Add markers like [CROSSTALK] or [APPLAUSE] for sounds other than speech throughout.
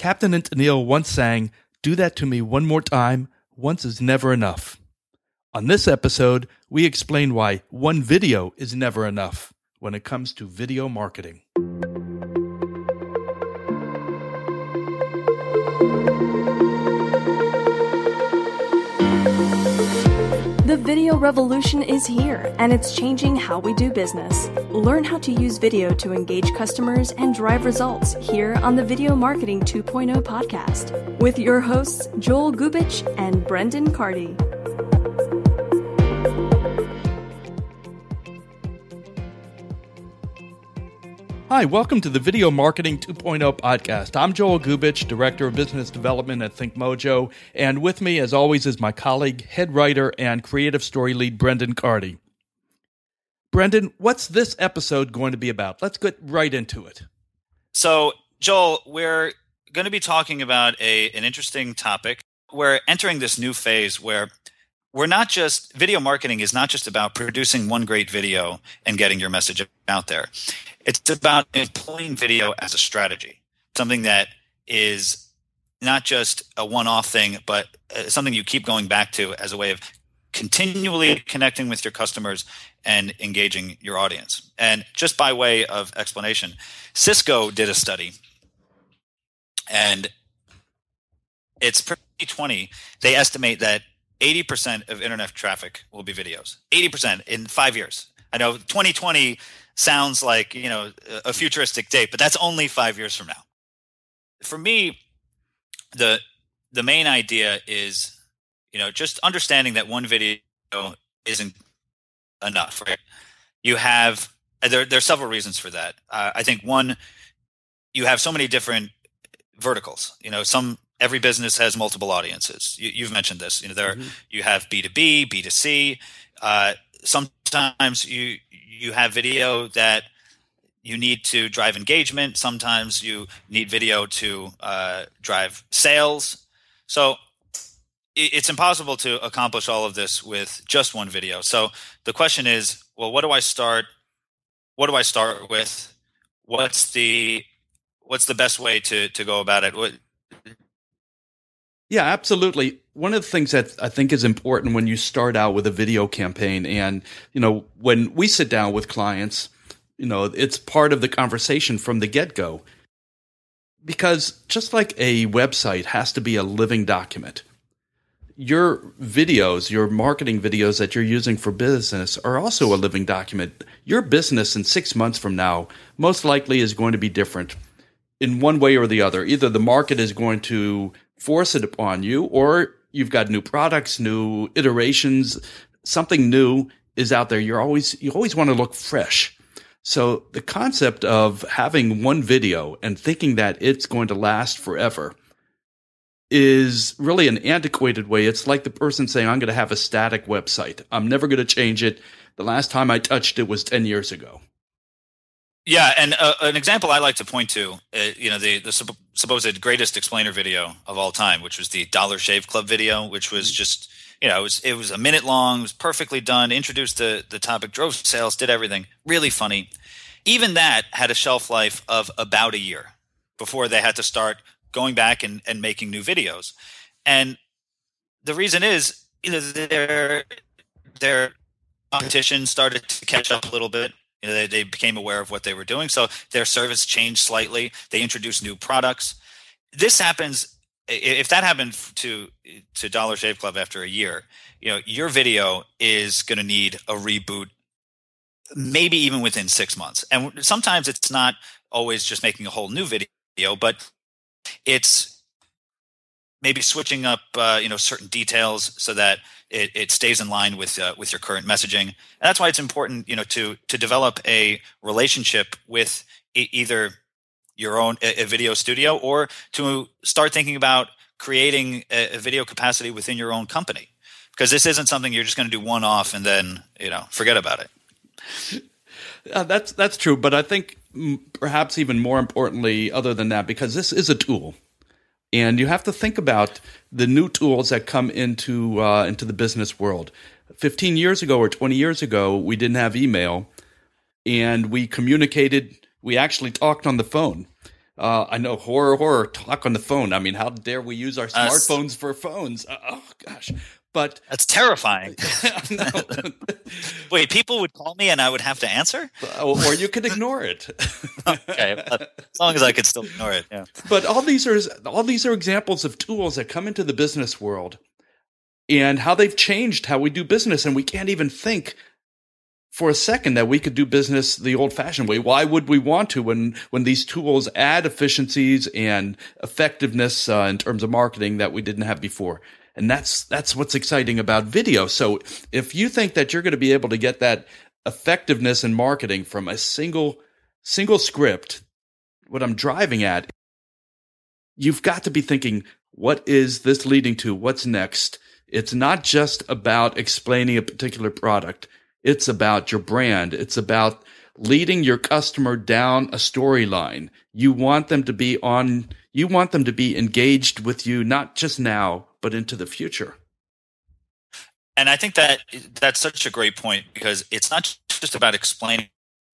Captain Tennille once sang, Do that to me one more time. Once is never enough. On this episode, we explain why one video is never enough when it comes to video marketing. Video revolution is here, and it's changing how we do business. Learn how to use video to engage customers and drive results here on the Video Marketing 2.0 podcast with your hosts, Joel Gubich and Brendan Cardy. Hi, welcome to the Video Marketing 2.0 podcast. I'm Joel Gubich, Director of Business Development at ThinkMojo, and with me, as always, is my colleague, head writer, and creative story lead, Brendan Cardy. Brendan, what's this episode going to be about? Let's get right into it. So, Joel, we're going to be talking about a an interesting topic. We're entering this new phase where we're not just video marketing is not just about producing one great video and getting your message out there. It's about employing video as a strategy, something that is not just a one off thing, but uh, something you keep going back to as a way of continually connecting with your customers and engaging your audience. And just by way of explanation, Cisco did a study and it's 2020. They estimate that 80% of internet traffic will be videos. 80% in five years. I know 2020 sounds like you know a futuristic date, but that's only five years from now. For me, the the main idea is you know just understanding that one video isn't enough. Right? You have there. There are several reasons for that. Uh, I think one, you have so many different verticals. You know, some every business has multiple audiences. You, have mentioned this. You know, there mm-hmm. you have B two B, B two C. Uh, sometimes you you have video that you need to drive engagement. Sometimes you need video to uh, drive sales. So it's impossible to accomplish all of this with just one video. So the question is, well, what do I start? What do I start with? What's the what's the best way to to go about it? What, yeah, absolutely. One of the things that I think is important when you start out with a video campaign, and you know, when we sit down with clients, you know, it's part of the conversation from the get go. Because just like a website has to be a living document, your videos, your marketing videos that you're using for business are also a living document. Your business in six months from now most likely is going to be different in one way or the other. Either the market is going to force it upon you, or you've got new products, new iterations, something new is out there. You're always, you always want to look fresh. So the concept of having one video and thinking that it's going to last forever is really an antiquated way. It's like the person saying, I'm going to have a static website. I'm never going to change it. The last time I touched it was 10 years ago. Yeah, and uh, an example I like to point to, uh, you know, the the supposed greatest explainer video of all time, which was the Dollar Shave Club video, which was mm-hmm. just, you know, it was it was a minute long, it was perfectly done, introduced the the topic, drove sales, did everything, really funny. Even that had a shelf life of about a year before they had to start going back and, and making new videos. And the reason is, you know, their their competition started to catch up a little bit you know, they, they became aware of what they were doing. So their service changed slightly. They introduced new products. This happens if that happened to to Dollar Shave Club after a year, you know, your video is going to need a reboot, maybe even within six months. And sometimes it's not always just making a whole new video, but it's maybe switching up, uh, you know, certain details so that it, it stays in line with uh, with your current messaging. And that's why it's important, you know, to to develop a relationship with e- either your own a, a, video studio or to start thinking about creating a, a video capacity within your own company. Because this isn't something you're just going to do one off and then you know forget about it. Uh, that's that's true, but I think perhaps even more importantly, other than that, because this is a tool and you have to think about the new tools that come into uh, into the business world. 15 years ago or 20 years ago, we didn't have email, and we communicated. We actually talked on the phone. Uh, I know horror, horror talk on the phone. I mean, how dare we use our smartphones uh, for phones? Uh, oh gosh, but that's terrifying. [LAUGHS] Wait, people would call me and I would have to answer, or you could ignore it. [LAUGHS] okay, as long as I could still ignore it. Yeah. But all these are all these are examples of tools that come into the business world and how they've changed how we do business, and we can't even think for a second that we could do business the old fashioned way. Why would we want to when, when these tools add efficiencies and effectiveness uh, in terms of marketing that we didn't have before? And that's, that's what's exciting about video. So if you think that you're going to be able to get that effectiveness in marketing from a single, single script, what I'm driving at, you've got to be thinking, what is this leading to? What's next? It's not just about explaining a particular product. It's about your brand. It's about leading your customer down a storyline. You want them to be on, you want them to be engaged with you, not just now, but into the future. And I think that that's such a great point because it's not just about explaining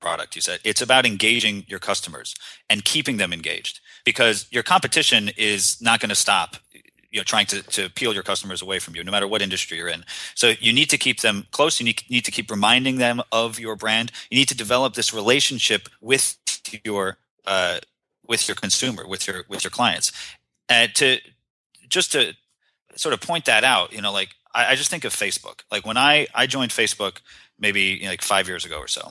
product you said. It's about engaging your customers and keeping them engaged because your competition is not going to stop you know trying to, to peel your customers away from you no matter what industry you're in. So you need to keep them close. You need, need to keep reminding them of your brand. You need to develop this relationship with your uh, with your consumer with your with your clients. And to just to sort of point that out you know like I, I just think of facebook. Like when i i joined facebook maybe you know, like five years ago or so.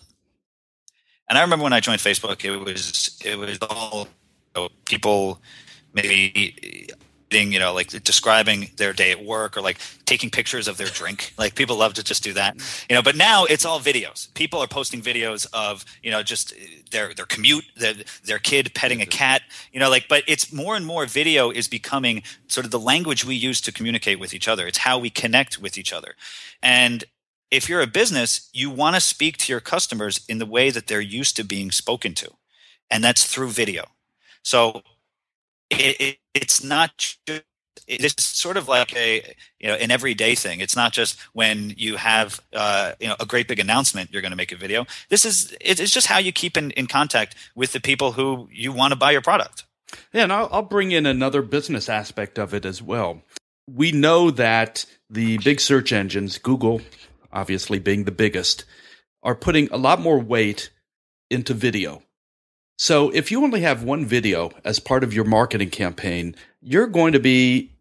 And i remember when i joined facebook it was it was all you know, people maybe you know, like describing their day at work or like taking pictures of their drink. [LAUGHS] Like people love to just do that, you know. But now it's all videos. People are posting videos of you know just uh, their their commute, their their kid petting a cat, you know. Like, but it's more and more video is becoming sort of the language we use to communicate with each other. It's how we connect with each other, and if you're a business, you want to speak to your customers in the way that they're used to being spoken to, and that's through video. So it, it, it's not just it's sort of like a you know an everyday thing. It's not just when you have uh, you know a great big announcement you're going to make a video. This is it's just how you keep in, in contact with the people who you want to buy your product. Yeah and I'll, I'll bring in another business aspect of it as well. We know that the big search engines google obviously being the biggest are putting a lot more weight into video so if you only have one video as part of your marketing campaign, you're going to be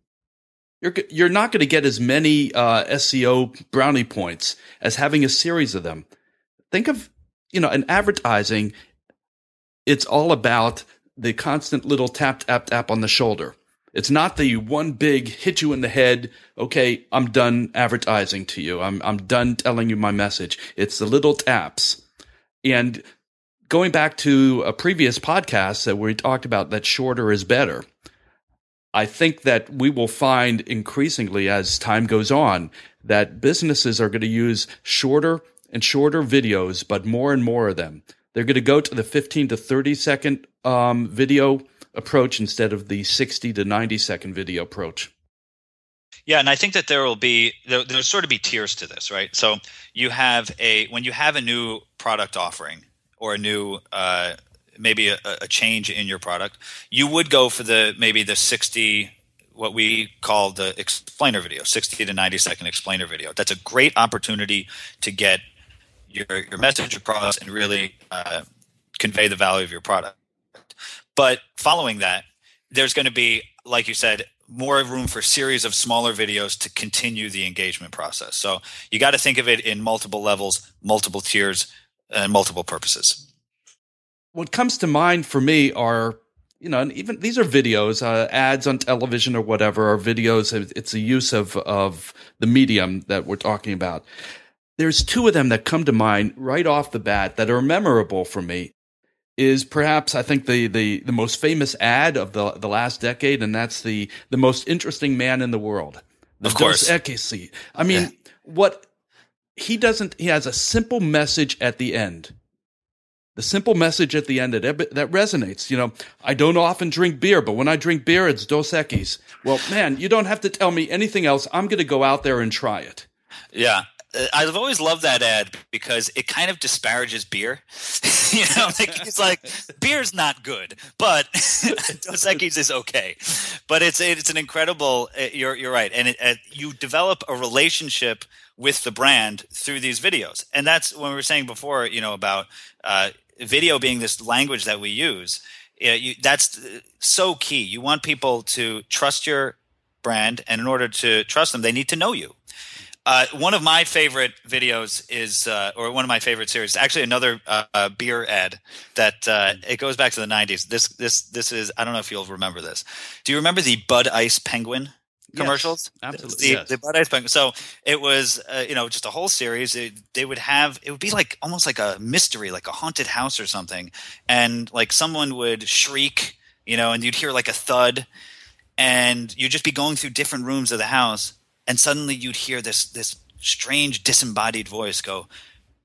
you're you're not going to get as many uh, SEO brownie points as having a series of them. Think of you know, in advertising, it's all about the constant little tap tap tap on the shoulder. It's not the one big hit you in the head. Okay, I'm done advertising to you. I'm I'm done telling you my message. It's the little taps. And going back to a previous podcast that we talked about that shorter is better. I think that we will find increasingly as time goes on that businesses are going to use shorter and shorter videos, but more and more of them. They're going to go to the 15 to 30 second um, video approach instead of the 60 to 90 second video approach. Yeah, and I think that there will be there, there'll sort of be tiers to this, right? So you have a when you have a new product offering, or a new uh, maybe a, a, change in your product, you would go for the maybe the 60 what we call the explainer video, 60 to 90 second explainer video. That's a great opportunity to get your your message across and really uh, convey the value of your product. But following that, there's going to be, like you said, more room for series of smaller videos to continue the engagement process. So you got to think of it in multiple levels, multiple tiers, and multiple purposes. What comes to mind for me are you know, and even these are videos, uh, ads on television or whatever, or videos. It's a use of of the medium that we're talking about. There's two of them that come to mind right off the bat that are memorable for me. Is perhaps I think the the the most famous ad of the the last decade, and that's the the most interesting man in the world. The of course, Dos I mean, yeah. what he doesn't he has a simple message at the end the simple message at the end that that resonates you know i don't often drink beer but when i drink beer it's dos equis well man you don't have to tell me anything else i'm going to go out there and try it yeah uh, I've always loved that ad because it kind of disparages beer. [LAUGHS] you know, like it's like beer's not good, but [LAUGHS] Dos Equis is okay. But it's it's an incredible. Uh, you're you're right, and it, uh, you develop a relationship with the brand through these videos, and that's when we were saying before, you know, about uh, video being this language that we use. You, that's uh, so key. You want people to trust your brand, and in order to trust them, they need to know you uh, one of my favorite videos is, uh, or one of my favorite series, actually another uh, uh beer ad that uh, it goes back to the '90s. This, this, this is. I don't know if you'll remember this. Do you remember the Bud Ice Penguin? Commercials. Yes, absolutely. The, yes. the Bud Ice Penguin. So it was, uh, you know, just a whole series. It, they would have, it would be like almost like a mystery, like a haunted house or something. And like someone would shriek, you know, and you'd hear like a thud and you'd just be going through different rooms of the house and suddenly you'd hear this this strange disembodied voice go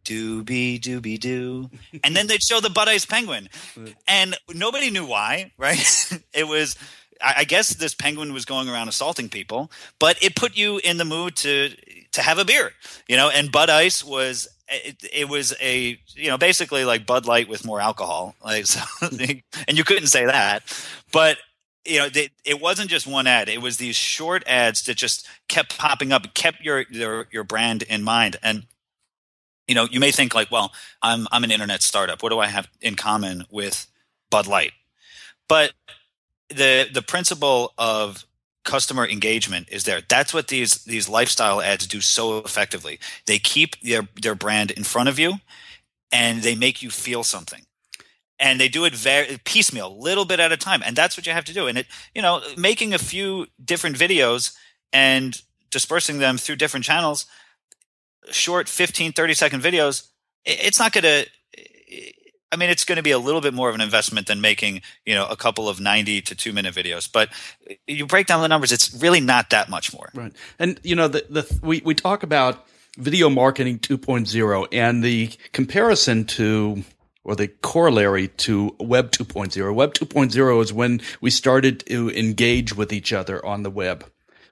doobie doobie doo and then they'd show the Bud Ice Penguin [LAUGHS] and nobody knew why right [LAUGHS] it was I guess this penguin was going around assaulting people, but it put you in the mood to to have a beer, you know. And Bud Ice was it, it was a you know basically like Bud Light with more alcohol, like [LAUGHS] so, and you couldn't say that, but you know, they, it wasn't just one ad. It was these short ads that just kept popping up, kept your your, your brand in mind. And you know, you may think like, well, I'm I'm an internet startup. What do I have in common with Bud Light? But the the principle of customer engagement is there. That's what these these lifestyle ads do so effectively. They keep their their brand in front of you and they make you feel something and they do it very piecemeal, little bit at a time, and that's what you have to do. And it, you know, making a few different videos and dispersing them through different channels, short 15, 30 second videos, it's not going to. I mean, it's going to be a little bit more of an investment than making, you know, a couple of 90 to two minute videos. But you break down the numbers, it's really not that much more. Right. And, you know, the, the, we, we talk about video marketing 2.0 and the comparison to or the corollary to Web 2.0. Web 2.0 is when we started to engage with each other on the web.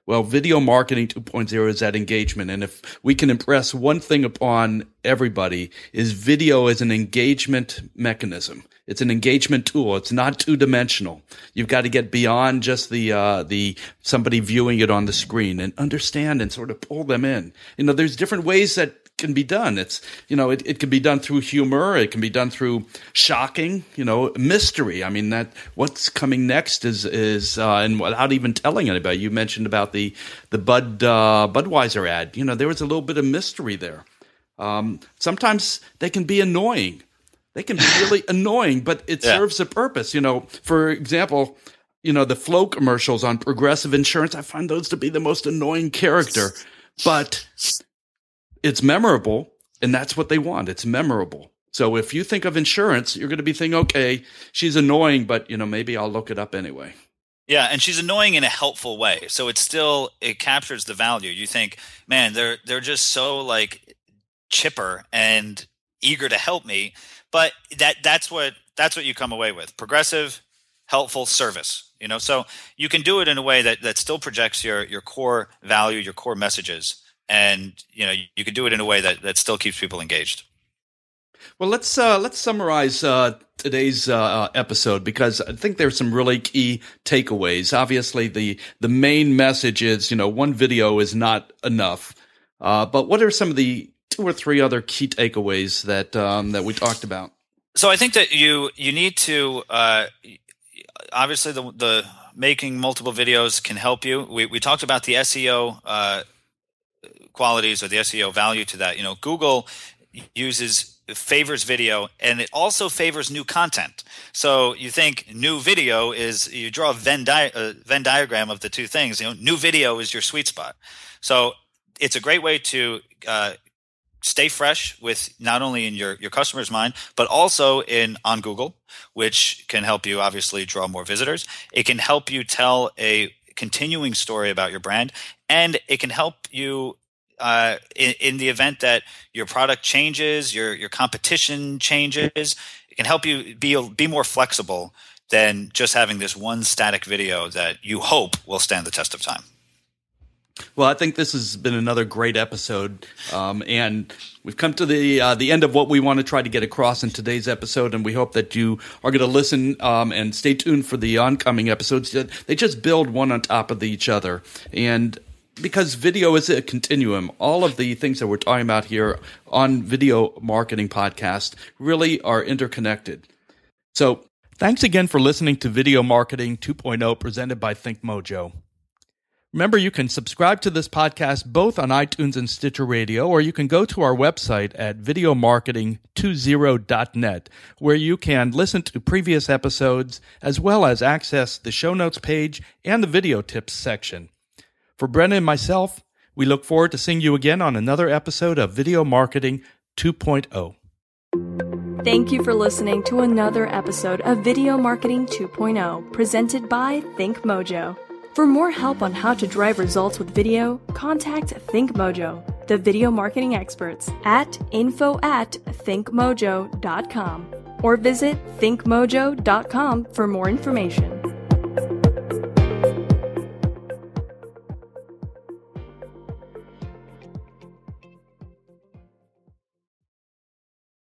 Well, video marketing 2.0 is that engagement. And if we can impress one thing upon everybody is video is an engagement mechanism. It's an engagement tool. It's not two dimensional. You've got to get beyond just the, uh, the somebody viewing it on the screen and understand and sort of pull them in. You know, there's different ways that can be done. It's, you know, it, it can be done through humor. It can be done through shocking, you know, mystery. I mean, that what's coming next is, is, uh, and without even telling anybody, you mentioned about the, the Bud, uh, Budweiser ad. You know, there was a little bit of mystery there. Um, sometimes they can be annoying. They can be really [LAUGHS] annoying, but it yeah. serves a purpose. You know, for example, you know, the Flo commercials on progressive insurance, I find those to be the most annoying character. But it's memorable and that's what they want. It's memorable. So if you think of insurance, you're going to be thinking, okay, she's annoying, but you know, maybe I'll look it up anyway. Yeah, and she's annoying in a helpful way. So it still it captures the value. You think, man, they're they're just so like chipper and eager to help me. But that that's what that's what you come away with. Progressive, helpful service. You know, so you can do it in a way that that still projects your your core value, your core messages and you know you can do it in a way that, that still keeps people engaged. Well let's uh, let's summarize uh, today's uh, episode because i think there's some really key takeaways. Obviously the the main message is you know one video is not enough. Uh, but what are some of the two or three other key takeaways that um, that we talked about? So i think that you you need to uh, obviously the the making multiple videos can help you. We, we talked about the seo uh, qualities or the SEO value to that. You know, Google uses favors video and it also favors new content. So you think new video is you draw a Venn, di- Venn diagram of the two things. You know, new video is your sweet spot. So it's a great way to uh, stay fresh with not only in your your customer's mind but also in on Google, which can help you obviously draw more visitors. It can help you tell a continuing story about your brand and it can help you uh, in, in, the event that your product changes, your your competition changes, it can help you be be more flexible than just having this one static video that you hope will stand the test of time. Well, I think this has been another great episode, um, and we've come to the uh, the end of what we want to try to get across in today's episode. And we hope that you are going to listen um, and stay tuned for the oncoming episodes. They just build one on top of each other, and because video is a continuum, all of the things that we're talking about here on Video Marketing Podcast really are interconnected. So, thanks again for listening to Video Marketing 2.0 presented by ThinkMojo. Remember, you can subscribe to this podcast both on iTunes and Stitcher Radio, or you can go to our website at videomarketing20.net, where you can listen to previous episodes as well as access the show notes page and the video tips section. For Brendan and myself, we look forward to seeing you again on another episode of Video Marketing 2.0. Thank you for listening to another episode of Video Marketing 2.0 presented by ThinkMojo. For more help on how to drive results with video, contact ThinkMojo, the video marketing experts, at info at thinkmojo.com or visit thinkmojo.com for more information.